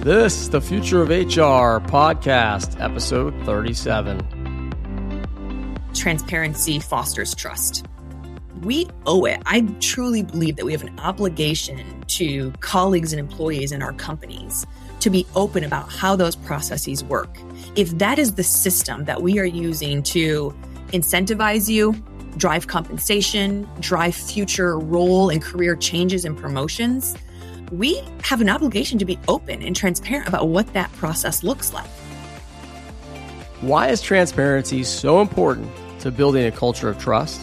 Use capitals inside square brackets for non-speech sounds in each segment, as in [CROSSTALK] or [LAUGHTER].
This, the Future of HR podcast, episode 37. Transparency fosters trust. We owe it. I truly believe that we have an obligation to colleagues and employees in our companies to be open about how those processes work. If that is the system that we are using to incentivize you, drive compensation, drive future role and career changes and promotions, we have an obligation to be open and transparent about what that process looks like. Why is transparency so important to building a culture of trust?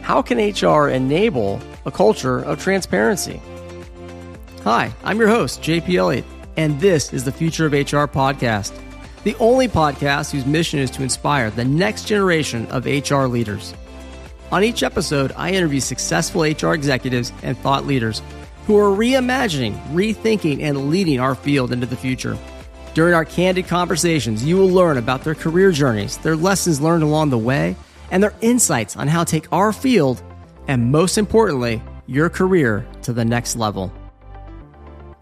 How can HR enable a culture of transparency? Hi, I'm your host, JP Elliott, and this is the Future of HR podcast, the only podcast whose mission is to inspire the next generation of HR leaders. On each episode, I interview successful HR executives and thought leaders who are reimagining, rethinking, and leading our field into the future. During our candid conversations, you will learn about their career journeys, their lessons learned along the way, and their insights on how to take our field and, most importantly, your career to the next level.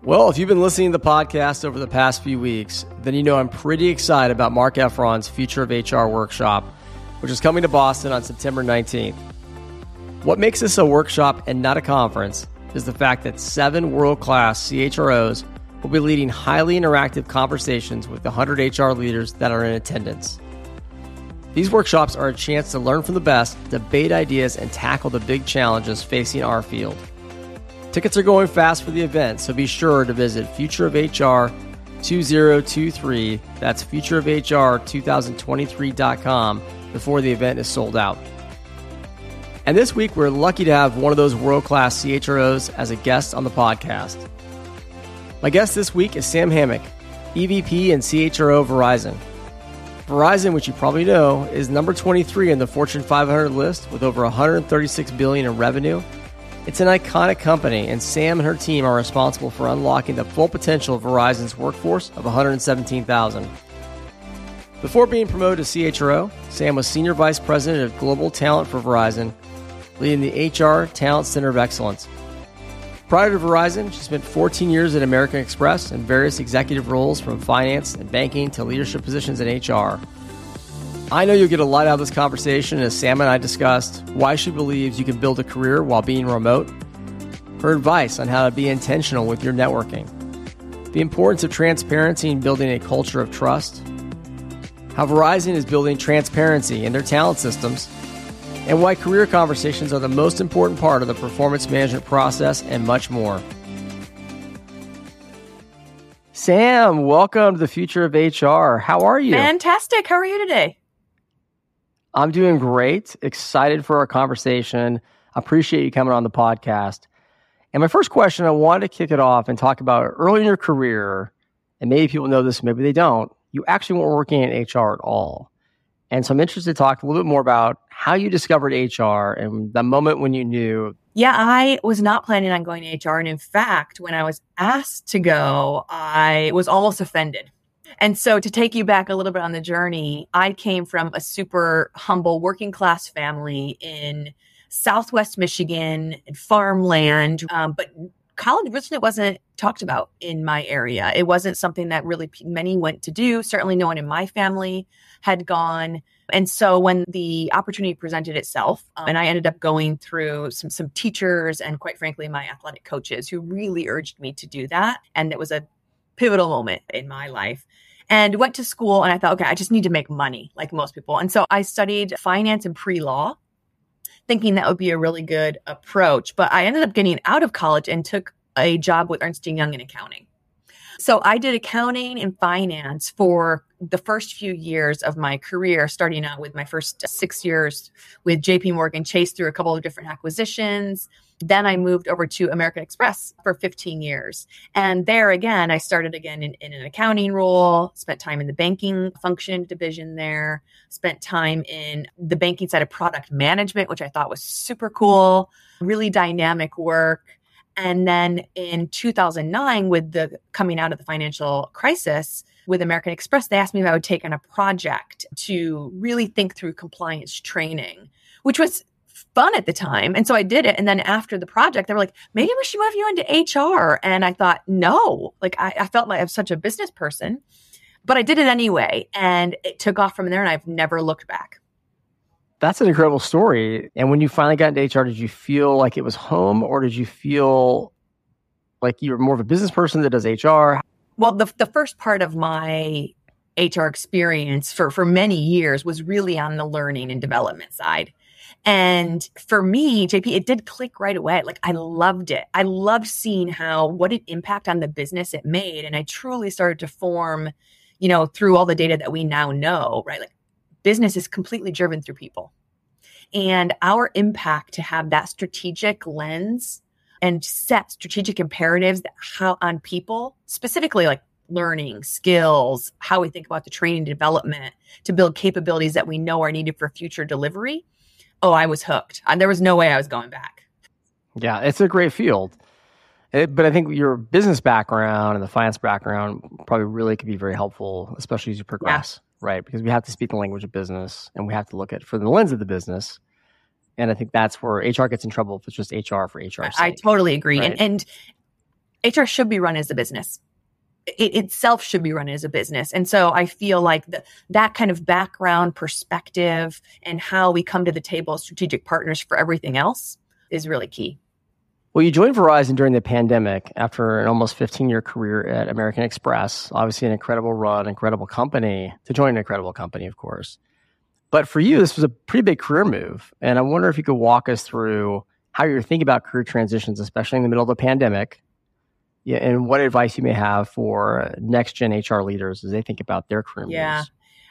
Well, if you've been listening to the podcast over the past few weeks, then you know I'm pretty excited about Marc Effron's Future of HR workshop, which is coming to Boston on September 19th. What makes this a workshop and not a conference is the fact that seven world class CHROs will be leading highly interactive conversations with the 100 HR leaders that are in attendance. These workshops are a chance to learn from the best, debate ideas, and tackle the big challenges facing our field. Tickets are going fast for the event, so be sure to visit Future of HR 2023, that's futureofhr2023.com, before the event is sold out. And this week, we're lucky to have one of those world class CHROs as a guest on the podcast. My guest this week is Sam Hammock, EVP and CHRO Verizon. Verizon, which you probably know, is number 23 in the Fortune 500 list with over 136 billion in revenue. It's an iconic company, and Sam and her team are responsible for unlocking the full potential of Verizon's workforce of 117,000. Before being promoted to CHRO, Sam was Senior Vice President of Global Talent for Verizon leading the HR Talent Center of Excellence. Prior to Verizon, she spent 14 years at American Express in various executive roles from finance and banking to leadership positions in HR. I know you'll get a lot out of this conversation as Sam and I discussed why she believes you can build a career while being remote, her advice on how to be intentional with your networking, the importance of transparency in building a culture of trust, how Verizon is building transparency in their talent systems and why career conversations are the most important part of the performance management process, and much more. Sam, welcome to the future of HR. How are you? Fantastic. How are you today? I'm doing great. Excited for our conversation. Appreciate you coming on the podcast. And my first question, I wanted to kick it off and talk about early in your career, and maybe people know this, maybe they don't. You actually weren't working in HR at all. And so I'm interested to talk a little bit more about how you discovered HR and the moment when you knew. Yeah, I was not planning on going to HR. And in fact, when I was asked to go, I was almost offended. And so to take you back a little bit on the journey, I came from a super humble working class family in Southwest Michigan, farmland, um, but college originally wasn't talked about in my area. It wasn't something that really many went to do. Certainly no one in my family had gone. And so when the opportunity presented itself, um, and I ended up going through some some teachers and quite frankly my athletic coaches who really urged me to do that, and it was a pivotal moment in my life. And went to school, and I thought, okay, I just need to make money, like most people. And so I studied finance and pre law, thinking that would be a really good approach. But I ended up getting out of college and took a job with Ernst Young in accounting. So I did accounting and finance for the first few years of my career, starting out with my first six years with JP Morgan Chase through a couple of different acquisitions. Then I moved over to American Express for 15 years. And there again, I started again in, in an accounting role, spent time in the banking function division there, spent time in the banking side of product management, which I thought was super cool, really dynamic work and then in 2009, with the coming out of the financial crisis with American Express, they asked me if I would take on a project to really think through compliance training, which was fun at the time. And so I did it. And then after the project, they were like, maybe we should move you into HR. And I thought, no, like I, I felt like I'm such a business person, but I did it anyway. And it took off from there and I've never looked back. That's an incredible story. And when you finally got into HR, did you feel like it was home or did you feel like you were more of a business person that does HR? Well, the, the first part of my HR experience for, for many years was really on the learning and development side. And for me, JP, it did click right away. Like I loved it. I loved seeing how what an impact on the business it made. And I truly started to form, you know, through all the data that we now know, right? Like business is completely driven through people. And our impact to have that strategic lens and set strategic imperatives that how on people, specifically like learning, skills, how we think about the training development to build capabilities that we know are needed for future delivery. Oh, I was hooked. And there was no way I was going back. Yeah, it's a great field. It, but I think your business background and the finance background probably really could be very helpful, especially as you progress, yeah. Right? Because we have to speak the language of business and we have to look at for the lens of the business. And I think that's where HR gets in trouble if it's just HR for HR. I, I totally agree. Right? And, and HR should be run as a business it itself should be run as a business. And so I feel like the, that kind of background perspective and how we come to the table as strategic partners for everything else is really key. Well, you joined Verizon during the pandemic after an almost 15 year career at American Express. Obviously, an incredible run, incredible company to join an incredible company, of course. But for you, this was a pretty big career move. And I wonder if you could walk us through how you're thinking about career transitions, especially in the middle of the pandemic, yeah, and what advice you may have for next gen HR leaders as they think about their career yeah. moves.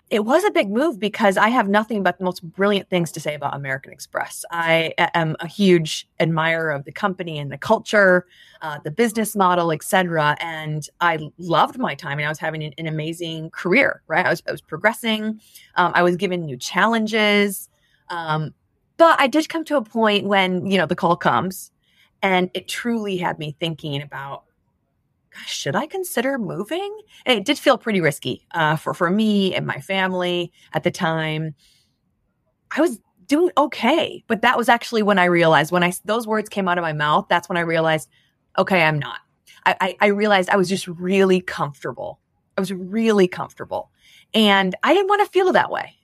It was a big move because I have nothing but the most brilliant things to say about American Express. I am a huge admirer of the company and the culture, uh, the business model, etc. And I loved my time, and I was having an, an amazing career. Right, I was, I was progressing. Um, I was given new challenges, um, but I did come to a point when you know the call comes, and it truly had me thinking about gosh, should I consider moving? And it did feel pretty risky uh, for for me and my family at the time. I was doing okay, but that was actually when I realized when I those words came out of my mouth. That's when I realized, okay, I'm not. I, I, I realized I was just really comfortable. I was really comfortable, and I didn't want to feel that way.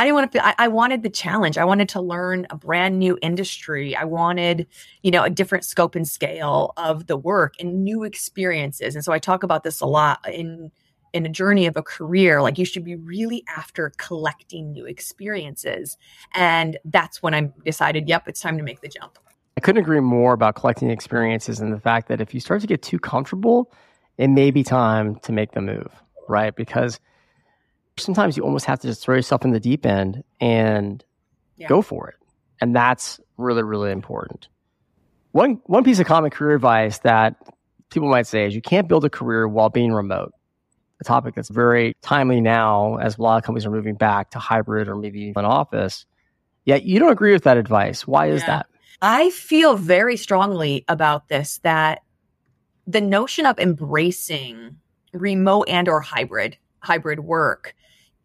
I didn't want to feel, I, I, wanted the challenge. I wanted to learn a brand new industry. I wanted, you know, a different scope and scale of the work and new experiences. And so I talk about this a lot in, in a journey of a career. Like you should be really after collecting new experiences. And that's when I decided, yep, it's time to make the jump. I couldn't agree more about collecting experiences and the fact that if you start to get too comfortable, it may be time to make the move, right? Because sometimes you almost have to just throw yourself in the deep end and yeah. go for it. And that's really, really important. One one piece of common career advice that people might say is you can't build a career while being remote. A topic that's very timely now as a lot of companies are moving back to hybrid or maybe an office. Yet you don't agree with that advice. Why is yeah. that? I feel very strongly about this that the notion of embracing remote and or hybrid hybrid work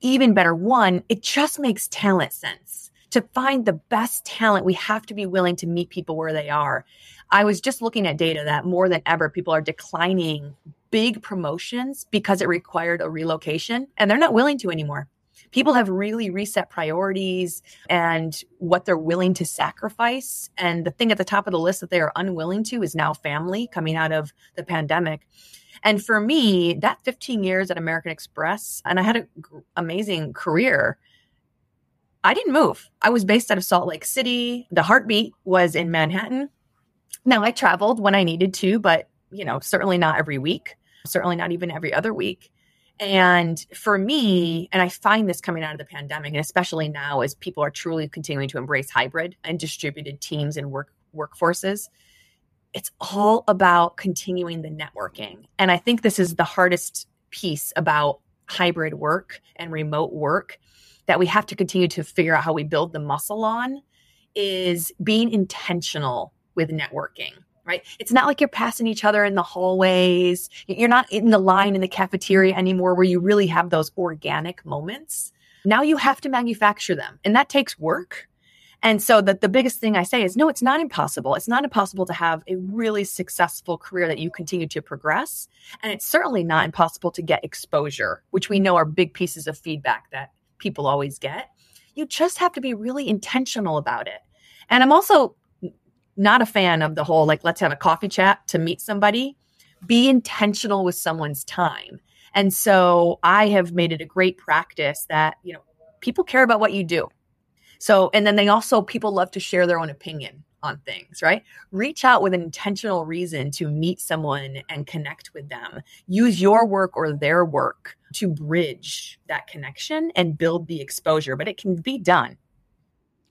even better, one, it just makes talent sense. To find the best talent, we have to be willing to meet people where they are. I was just looking at data that more than ever, people are declining big promotions because it required a relocation, and they're not willing to anymore. People have really reset priorities and what they're willing to sacrifice. And the thing at the top of the list that they are unwilling to is now family coming out of the pandemic. And for me, that 15 years at American Express, and I had an g- amazing career. I didn't move. I was based out of Salt Lake City. The heartbeat was in Manhattan. Now I traveled when I needed to, but you know, certainly not every week, certainly not even every other week. And for me, and I find this coming out of the pandemic, and especially now as people are truly continuing to embrace hybrid and distributed teams and work workforces, it's all about continuing the networking. And I think this is the hardest piece about hybrid work and remote work that we have to continue to figure out how we build the muscle on is being intentional with networking right? It's not like you're passing each other in the hallways. You're not in the line in the cafeteria anymore where you really have those organic moments. Now you have to manufacture them, and that takes work. And so the, the biggest thing I say is no, it's not impossible. It's not impossible to have a really successful career that you continue to progress. And it's certainly not impossible to get exposure, which we know are big pieces of feedback that people always get. You just have to be really intentional about it. And I'm also not a fan of the whole like, let's have a coffee chat to meet somebody. Be intentional with someone's time. And so I have made it a great practice that, you know, people care about what you do. So, and then they also, people love to share their own opinion on things, right? Reach out with an intentional reason to meet someone and connect with them. Use your work or their work to bridge that connection and build the exposure, but it can be done.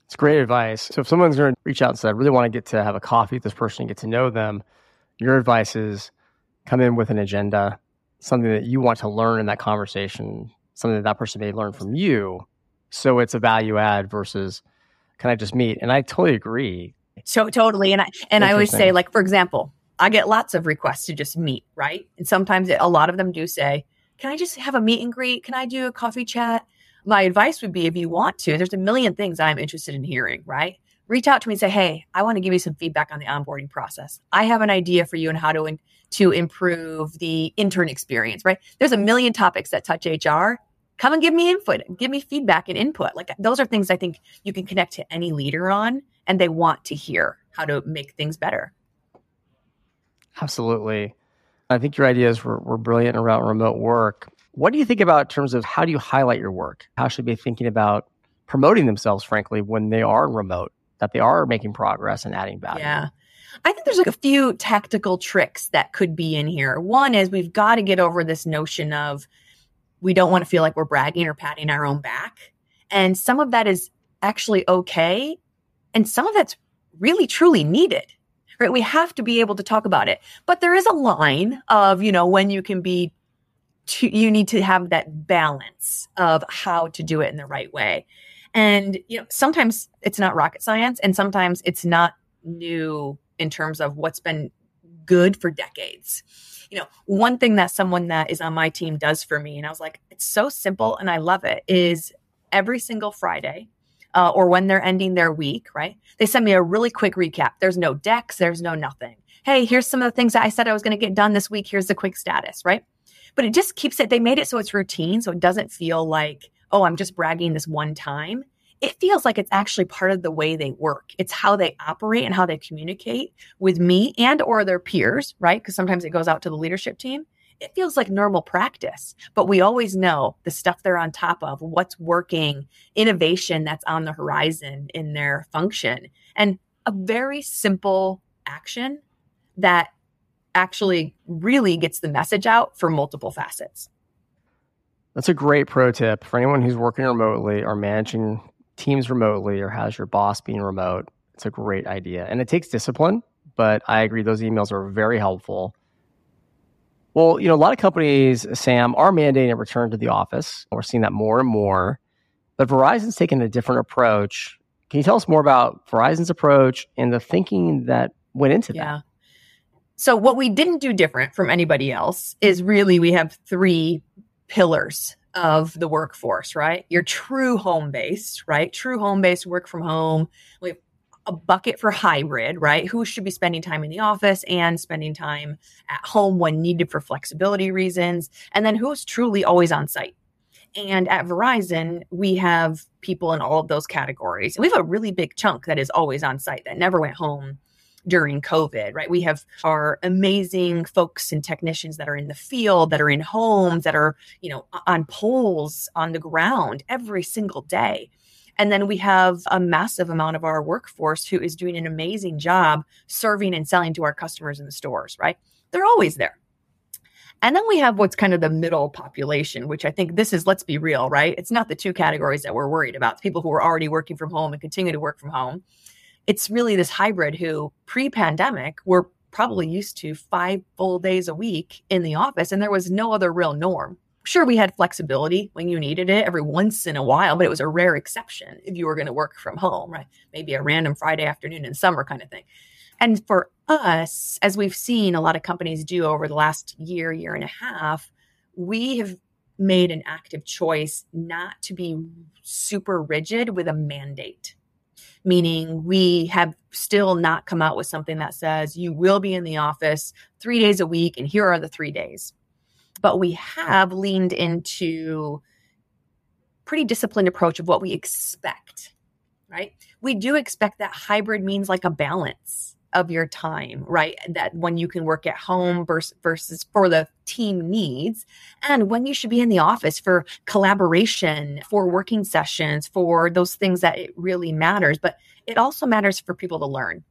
It's great advice. So if someone's going to reach out and say, I really want to get to have a coffee with this person and get to know them, your advice is come in with an agenda, something that you want to learn in that conversation, something that that person may learn from you. So it's a value add versus can I just meet? And I totally agree. So totally. And I and I always say, like, for example, I get lots of requests to just meet, right? And sometimes it, a lot of them do say, Can I just have a meet and greet? Can I do a coffee chat? My advice would be if you want to, there's a million things I'm interested in hearing, right? Reach out to me and say, Hey, I want to give you some feedback on the onboarding process. I have an idea for you on how to in, to improve the intern experience, right? There's a million topics that touch HR come and give me input, give me feedback and input. Like those are things I think you can connect to any leader on and they want to hear how to make things better. Absolutely. I think your ideas were, were brilliant around remote work. What do you think about in terms of how do you highlight your work? How should they be thinking about promoting themselves, frankly, when they are remote, that they are making progress and adding value? Yeah. I think there's like a few tactical tricks that could be in here. One is we've got to get over this notion of we don't want to feel like we're bragging or patting our own back. And some of that is actually okay. And some of that's really truly needed. Right? We have to be able to talk about it. But there is a line of, you know, when you can be to, you need to have that balance of how to do it in the right way. And you know, sometimes it's not rocket science and sometimes it's not new in terms of what's been good for decades you know, one thing that someone that is on my team does for me, and I was like, it's so simple and I love it, is every single Friday uh, or when they're ending their week, right? They send me a really quick recap. There's no decks, there's no nothing. Hey, here's some of the things that I said I was going to get done this week. Here's the quick status, right? But it just keeps it, they made it so it's routine. So it doesn't feel like, oh, I'm just bragging this one time it feels like it's actually part of the way they work. It's how they operate and how they communicate with me and or their peers, right? Because sometimes it goes out to the leadership team. It feels like normal practice, but we always know the stuff they're on top of, what's working, innovation that's on the horizon in their function, and a very simple action that actually really gets the message out for multiple facets. That's a great pro tip for anyone who's working remotely or managing teams remotely or has your boss being remote, it's a great idea. And it takes discipline, but I agree those emails are very helpful. Well, you know, a lot of companies, Sam, are mandating a return to the office. We're seeing that more and more. But Verizon's taken a different approach. Can you tell us more about Verizon's approach and the thinking that went into yeah. that? So, what we didn't do different from anybody else is really we have three pillars of the workforce, right? You're true home based, right? True home based work from home. We have a bucket for hybrid, right? Who should be spending time in the office and spending time at home when needed for flexibility reasons. And then who's truly always on site. And at Verizon, we have people in all of those categories. And we have a really big chunk that is always on site that never went home during COVID, right? We have our amazing folks and technicians that are in the field, that are in homes, that are, you know, on poles on the ground every single day. And then we have a massive amount of our workforce who is doing an amazing job serving and selling to our customers in the stores, right? They're always there. And then we have what's kind of the middle population, which I think this is, let's be real, right? It's not the two categories that we're worried about. It's people who are already working from home and continue to work from home it's really this hybrid who pre pandemic were probably used to five full days a week in the office and there was no other real norm. Sure, we had flexibility when you needed it every once in a while, but it was a rare exception if you were going to work from home, right? Maybe a random Friday afternoon in summer kind of thing. And for us, as we've seen a lot of companies do over the last year, year and a half, we have made an active choice not to be super rigid with a mandate meaning we have still not come out with something that says you will be in the office three days a week and here are the three days. But we have leaned into pretty disciplined approach of what we expect, right? We do expect that hybrid means like a balance of your time, right? That when you can work at home versus, versus for the team needs, and when you should be in the office for collaboration, for working sessions, for those things that it really matters. But it also matters for people to learn,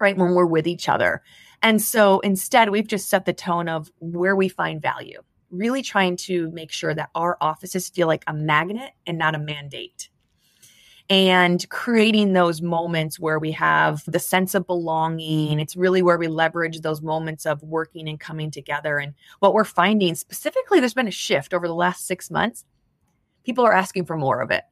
right? When we're with each other. And so instead, we've just set the tone of where we find value, really trying to make sure that our offices feel like a magnet and not a mandate and creating those moments where we have the sense of belonging. It's really where we leverage those moments of working and coming together. And what we're finding specifically, there's been a shift over the last six months. People are asking for more of it.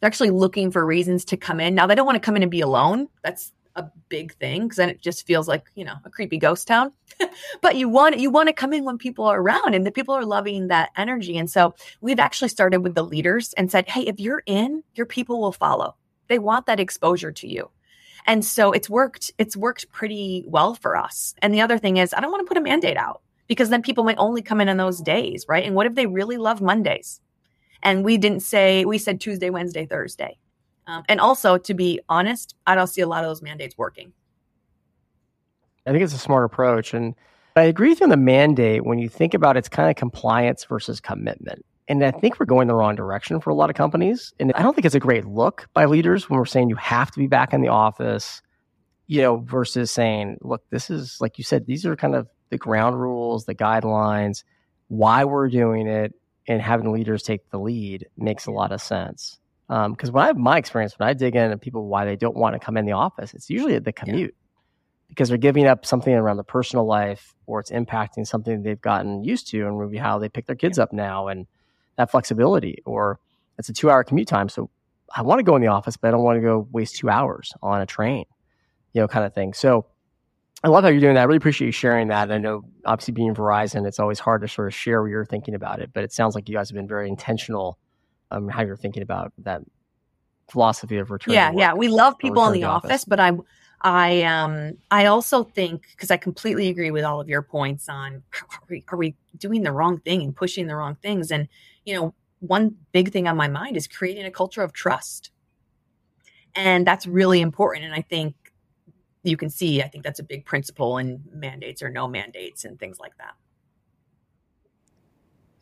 They're actually looking for reasons to come in. Now, they don't want to come in and be alone. That's a big thing because then it just feels like you know a creepy ghost town. [LAUGHS] But you want you want to come in when people are around and the people are loving that energy. And so we've actually started with the leaders and said hey if you're in your people will follow. They want that exposure to you. And so it's worked it's worked pretty well for us. And the other thing is i don't want to put a mandate out because then people might only come in on those days right? And what if they really love mondays? And we didn't say we said tuesday wednesday thursday um, and also, to be honest, I don't see a lot of those mandates working. I think it's a smart approach. And I agree with you on the mandate when you think about it's kind of compliance versus commitment. And I think we're going the wrong direction for a lot of companies. And I don't think it's a great look by leaders when we're saying you have to be back in the office, you know, versus saying, look, this is, like you said, these are kind of the ground rules, the guidelines, why we're doing it, and having leaders take the lead makes a lot of sense. Because um, when I have my experience, when I dig in and people why they don't want to come in the office, it's usually the commute yeah. because they're giving up something around their personal life or it's impacting something they've gotten used to and maybe how they pick their kids yeah. up now and that flexibility. Or it's a two hour commute time. So I want to go in the office, but I don't want to go waste two hours on a train, you know, kind of thing. So I love how you're doing that. I really appreciate you sharing that. I know, obviously, being Verizon, it's always hard to sort of share what you're thinking about it, but it sounds like you guys have been very intentional um, how you're thinking about that philosophy of return. Yeah, yeah, we love people in the office, office, but I, I, um, I also think because I completely agree with all of your points on are we, are we doing the wrong thing and pushing the wrong things, and you know, one big thing on my mind is creating a culture of trust, and that's really important. And I think you can see, I think that's a big principle in mandates or no mandates and things like that.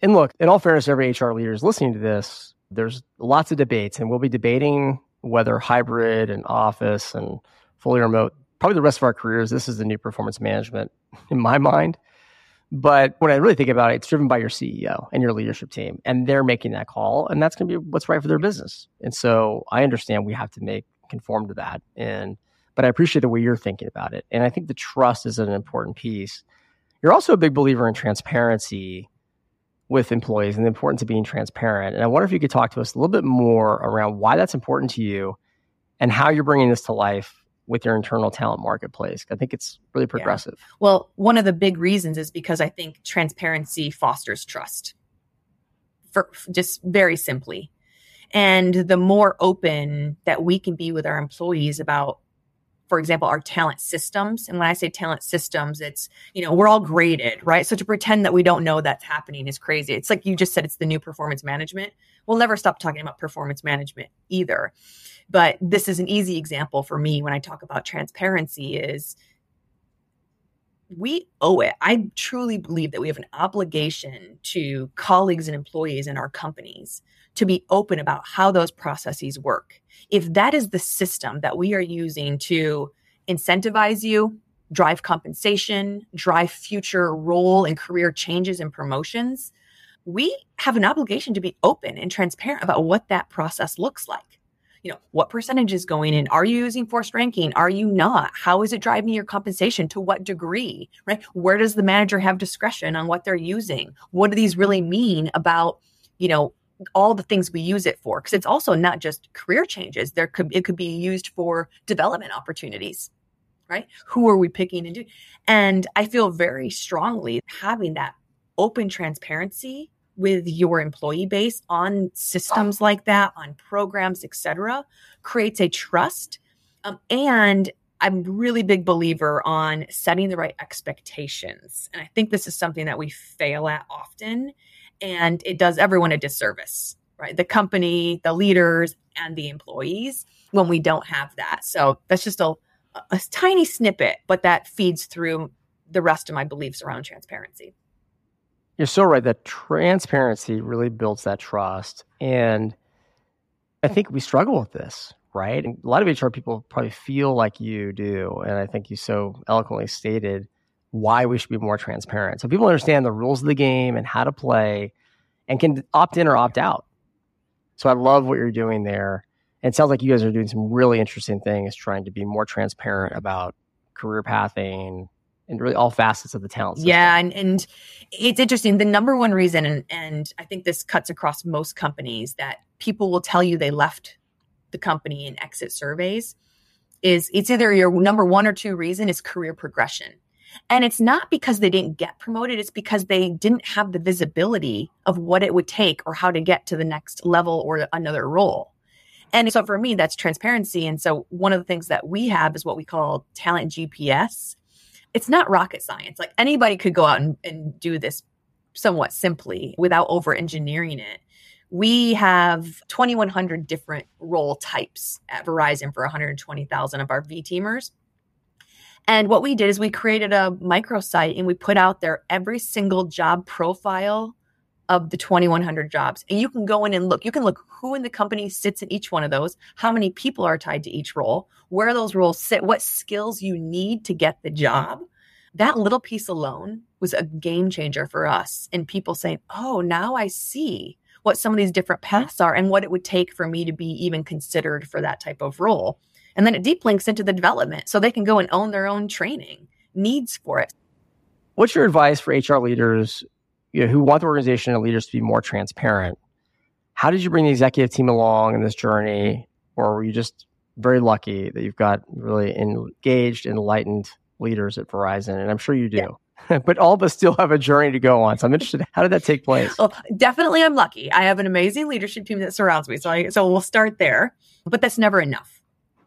And look, in all fairness, every HR leader is listening to this there's lots of debates, and we'll be debating whether hybrid and office and fully remote, probably the rest of our careers, this is the new performance management [LAUGHS] in my mind. But when I really think about it, it's driven by your CEO and your leadership team, and they're making that call, and that's going to be what's right for their business. And so I understand we have to make conform to that. And but I appreciate the way you're thinking about it, and I think the trust is an important piece. You're also a big believer in transparency with employees and the importance of being transparent. And I wonder if you could talk to us a little bit more around why that's important to you and how you're bringing this to life with your internal talent marketplace. I think it's really progressive. Yeah. Well, one of the big reasons is because I think transparency fosters trust. For just very simply. And the more open that we can be with our employees about for example, our talent systems. And when I say talent systems, it's, you know, we're all graded, right? So to pretend that we don't know that's happening is crazy. It's like you just said, it's the new performance management. We'll never stop talking about performance management either. But this is an easy example for me when I talk about transparency is we owe it. I truly believe that we have an obligation to colleagues and employees in our companies to be open about how those processes work. If that is the system that we are using to incentivize you, drive compensation, drive future role and career changes and promotions, we have an obligation to be open and transparent about what that process looks like. You know, what percentage is going in? Are you using forced ranking? Are you not? How is it driving your compensation? To what degree? Right? Where does the manager have discretion on what they're using? What do these really mean about, you know, all the things we use it for because it's also not just career changes there could it could be used for development opportunities right who are we picking and doing and i feel very strongly having that open transparency with your employee base on systems like that, on programs, etc., creates a trust. Um, and I'm really big believer on setting the right expectations. And I think this is something that we fail at often. And it does everyone a disservice, right? The company, the leaders, and the employees when we don't have that. So that's just a, a tiny snippet, but that feeds through the rest of my beliefs around transparency. You're so right that transparency really builds that trust. And I think we struggle with this, right? And a lot of HR people probably feel like you do. And I think you so eloquently stated why we should be more transparent. So people understand the rules of the game and how to play and can opt in or opt out. So I love what you're doing there. And it sounds like you guys are doing some really interesting things, trying to be more transparent about career pathing and really all facets of the talent. System. Yeah, and and it's interesting. The number one reason, and and I think this cuts across most companies, that people will tell you they left the company in exit surveys, is it's either your number one or two reason is career progression. And it's not because they didn't get promoted, it's because they didn't have the visibility of what it would take or how to get to the next level or another role. And so for me, that's transparency. And so one of the things that we have is what we call talent GPS. It's not rocket science. Like anybody could go out and, and do this somewhat simply without over engineering it. We have 2,100 different role types at Verizon for 120,000 of our V teamers. And what we did is we created a microsite and we put out there every single job profile of the 2100 jobs. And you can go in and look. You can look who in the company sits in each one of those, how many people are tied to each role, where those roles sit, what skills you need to get the job. That little piece alone was a game changer for us and people saying, "Oh, now I see what some of these different paths are and what it would take for me to be even considered for that type of role." And then it deep links into the development so they can go and own their own training needs for it. What's your advice for HR leaders you know, who want the organization and leaders to be more transparent? How did you bring the executive team along in this journey? Or were you just very lucky that you've got really engaged, enlightened leaders at Verizon? And I'm sure you do. Yeah. [LAUGHS] but all of us still have a journey to go on. So I'm interested. How did that take place? Well, definitely, I'm lucky. I have an amazing leadership team that surrounds me. So, I, so we'll start there. But that's never enough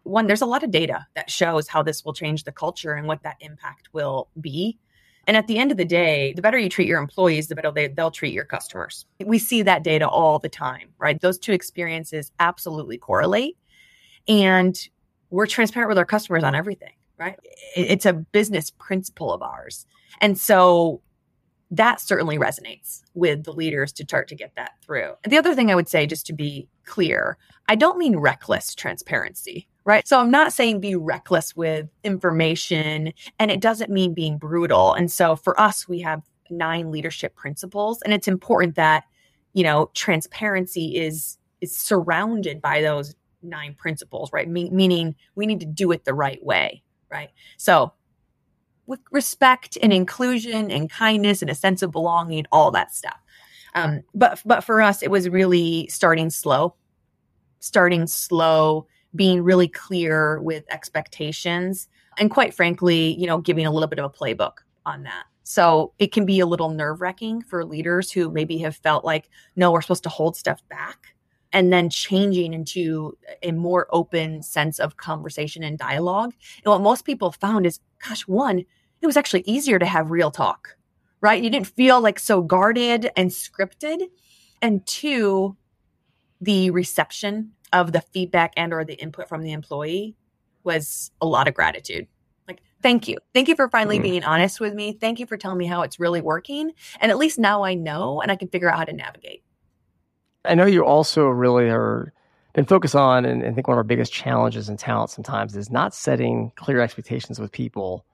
one, there's a lot of data that shows how this will change the culture and what that impact will be. And at the end of the day, the better you treat your employees, the better they, they'll treat your customers. We see that data all the time, right? Those two experiences absolutely correlate. And we're transparent with our customers on everything, right? It's a business principle of ours. And so that certainly resonates with the leaders to start to get that through. The other thing I would say, just to be clear, I don't mean reckless transparency, right? So I'm not saying be reckless with information and it doesn't mean being brutal. And so for us, we have nine leadership principles and it's important that, you know, transparency is, is surrounded by those nine principles, right? Me- meaning we need to do it the right way, right? So with respect and inclusion and kindness and a sense of belonging, all that stuff. Um, but but for us, it was really starting slow, starting slow, being really clear with expectations and quite frankly, you know, giving a little bit of a playbook on that. So it can be a little nerve wracking for leaders who maybe have felt like, no, we're supposed to hold stuff back. And then changing into a more open sense of conversation and dialogue. And what most people found is, gosh, one, it was actually easier to have real talk, right? You didn't feel like so guarded and scripted. And two, the reception of the feedback and or the input from the employee was a lot of gratitude. Like thank you. Thank you for finally mm. being honest with me. Thank you for telling me how it's really working. And at least now i know and i can figure out how to navigate. I know you also really are been focused on and i think one of our biggest challenges in talent sometimes is not setting clear expectations with people.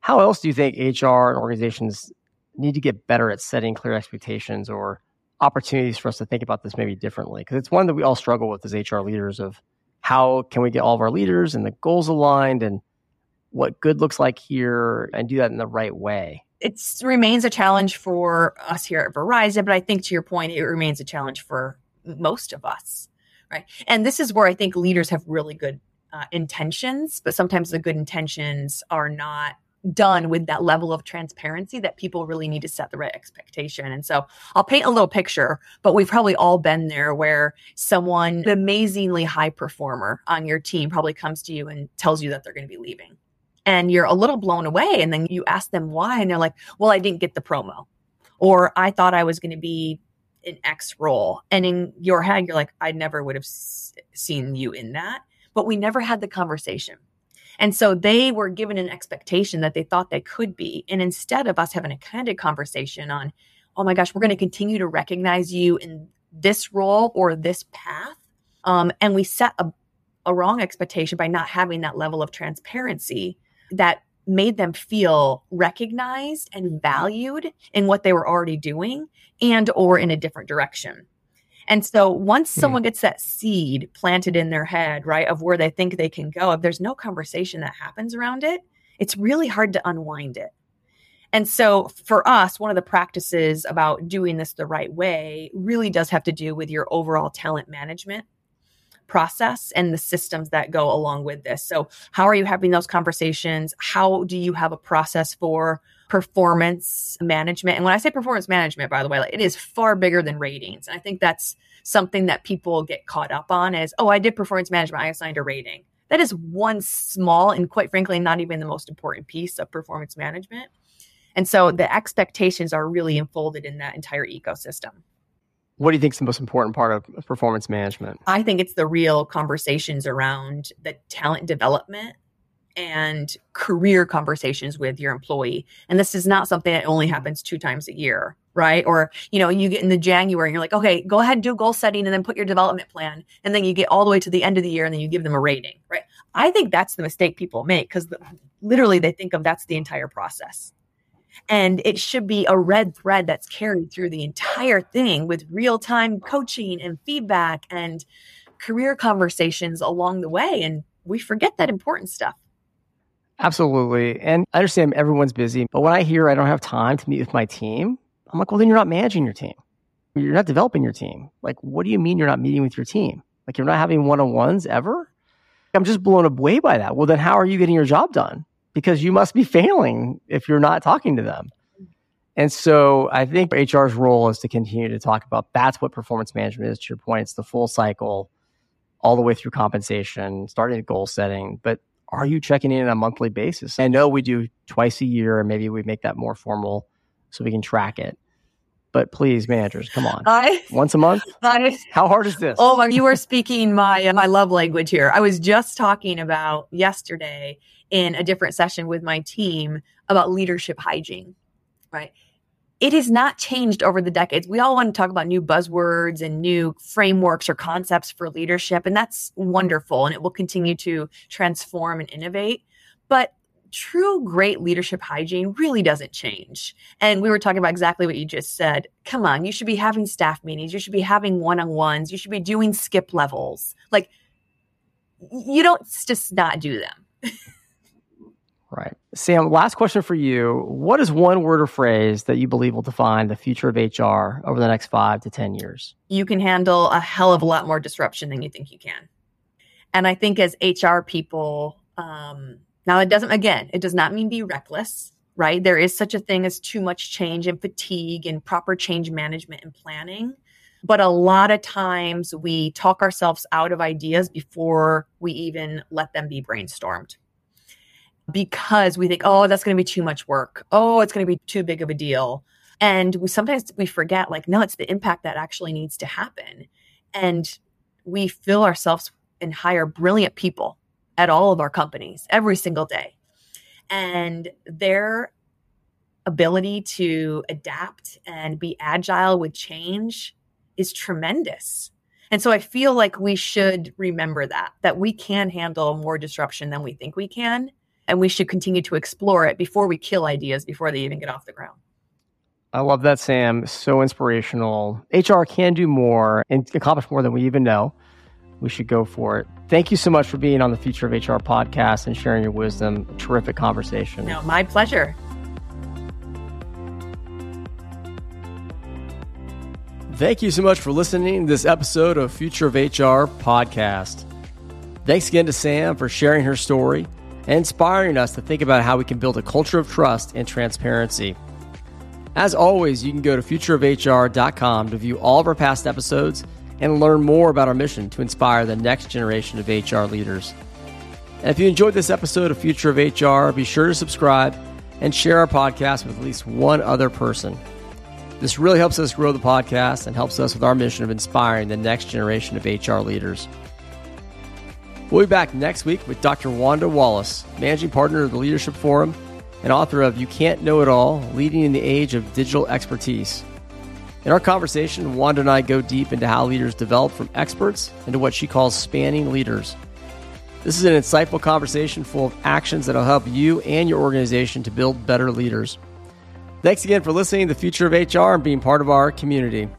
How else do you think hr and organizations need to get better at setting clear expectations or opportunities for us to think about this maybe differently because it's one that we all struggle with as HR leaders of how can we get all of our leaders and the goals aligned and what good looks like here and do that in the right way. It remains a challenge for us here at Verizon, but I think to your point, it remains a challenge for most of us, right? And this is where I think leaders have really good uh, intentions, but sometimes the good intentions are not done with that level of transparency that people really need to set the right expectation. And so I'll paint a little picture, but we've probably all been there where someone, an amazingly high performer on your team, probably comes to you and tells you that they're going to be leaving. And you're a little blown away. And then you ask them why, and they're like, well, I didn't get the promo. Or I thought I was going to be in X role. And in your head, you're like, I never would have s- seen you in that. But we never had the conversation. And so they were given an expectation that they thought they could be. And instead of us having a candid conversation on, oh my gosh, we're going to continue to recognize you in this role or this path. Um, and we set a, a wrong expectation by not having that level of transparency that made them feel recognized and valued in what they were already doing and or in a different direction. And so once hmm. someone gets that seed planted in their head, right, of where they think they can go, if there's no conversation that happens around it, it's really hard to unwind it. And so for us, one of the practices about doing this the right way really does have to do with your overall talent management process and the systems that go along with this. So, how are you having those conversations? How do you have a process for performance management. And when I say performance management, by the way, like, it is far bigger than ratings. And I think that's something that people get caught up on is, oh, I did performance management. I assigned a rating. That is one small and quite frankly, not even the most important piece of performance management. And so the expectations are really enfolded in that entire ecosystem. What do you think is the most important part of performance management? I think it's the real conversations around the talent development and career conversations with your employee. And this is not something that only happens two times a year, right? Or, you know, you get in the January and you're like, okay, go ahead and do goal setting and then put your development plan. And then you get all the way to the end of the year and then you give them a rating, right? I think that's the mistake people make because the, literally they think of that's the entire process. And it should be a red thread that's carried through the entire thing with real time coaching and feedback and career conversations along the way. And we forget that important stuff. Absolutely. And I understand everyone's busy, but when I hear I don't have time to meet with my team, I'm like, well, then you're not managing your team. You're not developing your team. Like, what do you mean you're not meeting with your team? Like, you're not having one on ones ever? I'm just blown away by that. Well, then how are you getting your job done? Because you must be failing if you're not talking to them. And so I think HR's role is to continue to talk about that's what performance management is. To your point, it's the full cycle all the way through compensation, starting at goal setting, but are you checking in on a monthly basis? I know we do twice a year, and maybe we make that more formal so we can track it. But please, managers, come on. I, Once a month? [LAUGHS] I, How hard is this? Oh, my, you are speaking my, my love language here. I was just talking about yesterday in a different session with my team about leadership hygiene, right? It has not changed over the decades. We all want to talk about new buzzwords and new frameworks or concepts for leadership, and that's wonderful. And it will continue to transform and innovate. But true great leadership hygiene really doesn't change. And we were talking about exactly what you just said. Come on, you should be having staff meetings, you should be having one on ones, you should be doing skip levels. Like, you don't just not do them. [LAUGHS] Right. Sam, last question for you. What is one word or phrase that you believe will define the future of HR over the next five to 10 years? You can handle a hell of a lot more disruption than you think you can. And I think as HR people, um, now it doesn't, again, it does not mean be reckless, right? There is such a thing as too much change and fatigue and proper change management and planning. But a lot of times we talk ourselves out of ideas before we even let them be brainstormed because we think, oh, that's going to be too much work. Oh, it's going to be too big of a deal. And we sometimes we forget, like, no, it's the impact that actually needs to happen. And we fill ourselves and hire brilliant people at all of our companies every single day. And their ability to adapt and be agile with change is tremendous. And so I feel like we should remember that, that we can handle more disruption than we think we can and we should continue to explore it before we kill ideas before they even get off the ground. I love that, Sam. So inspirational. HR can do more and accomplish more than we even know. We should go for it. Thank you so much for being on the Future of HR podcast and sharing your wisdom. Terrific conversation. No, my pleasure. Thank you so much for listening to this episode of Future of HR podcast. Thanks again to Sam for sharing her story and inspiring us to think about how we can build a culture of trust and transparency. As always, you can go to futureofhr.com to view all of our past episodes and learn more about our mission to inspire the next generation of HR leaders. And if you enjoyed this episode of Future of HR, be sure to subscribe and share our podcast with at least one other person. This really helps us grow the podcast and helps us with our mission of inspiring the next generation of HR leaders. We'll be back next week with Dr. Wanda Wallace, managing partner of the Leadership Forum and author of You Can't Know It All Leading in the Age of Digital Expertise. In our conversation, Wanda and I go deep into how leaders develop from experts into what she calls spanning leaders. This is an insightful conversation full of actions that will help you and your organization to build better leaders. Thanks again for listening to the Future of HR and being part of our community.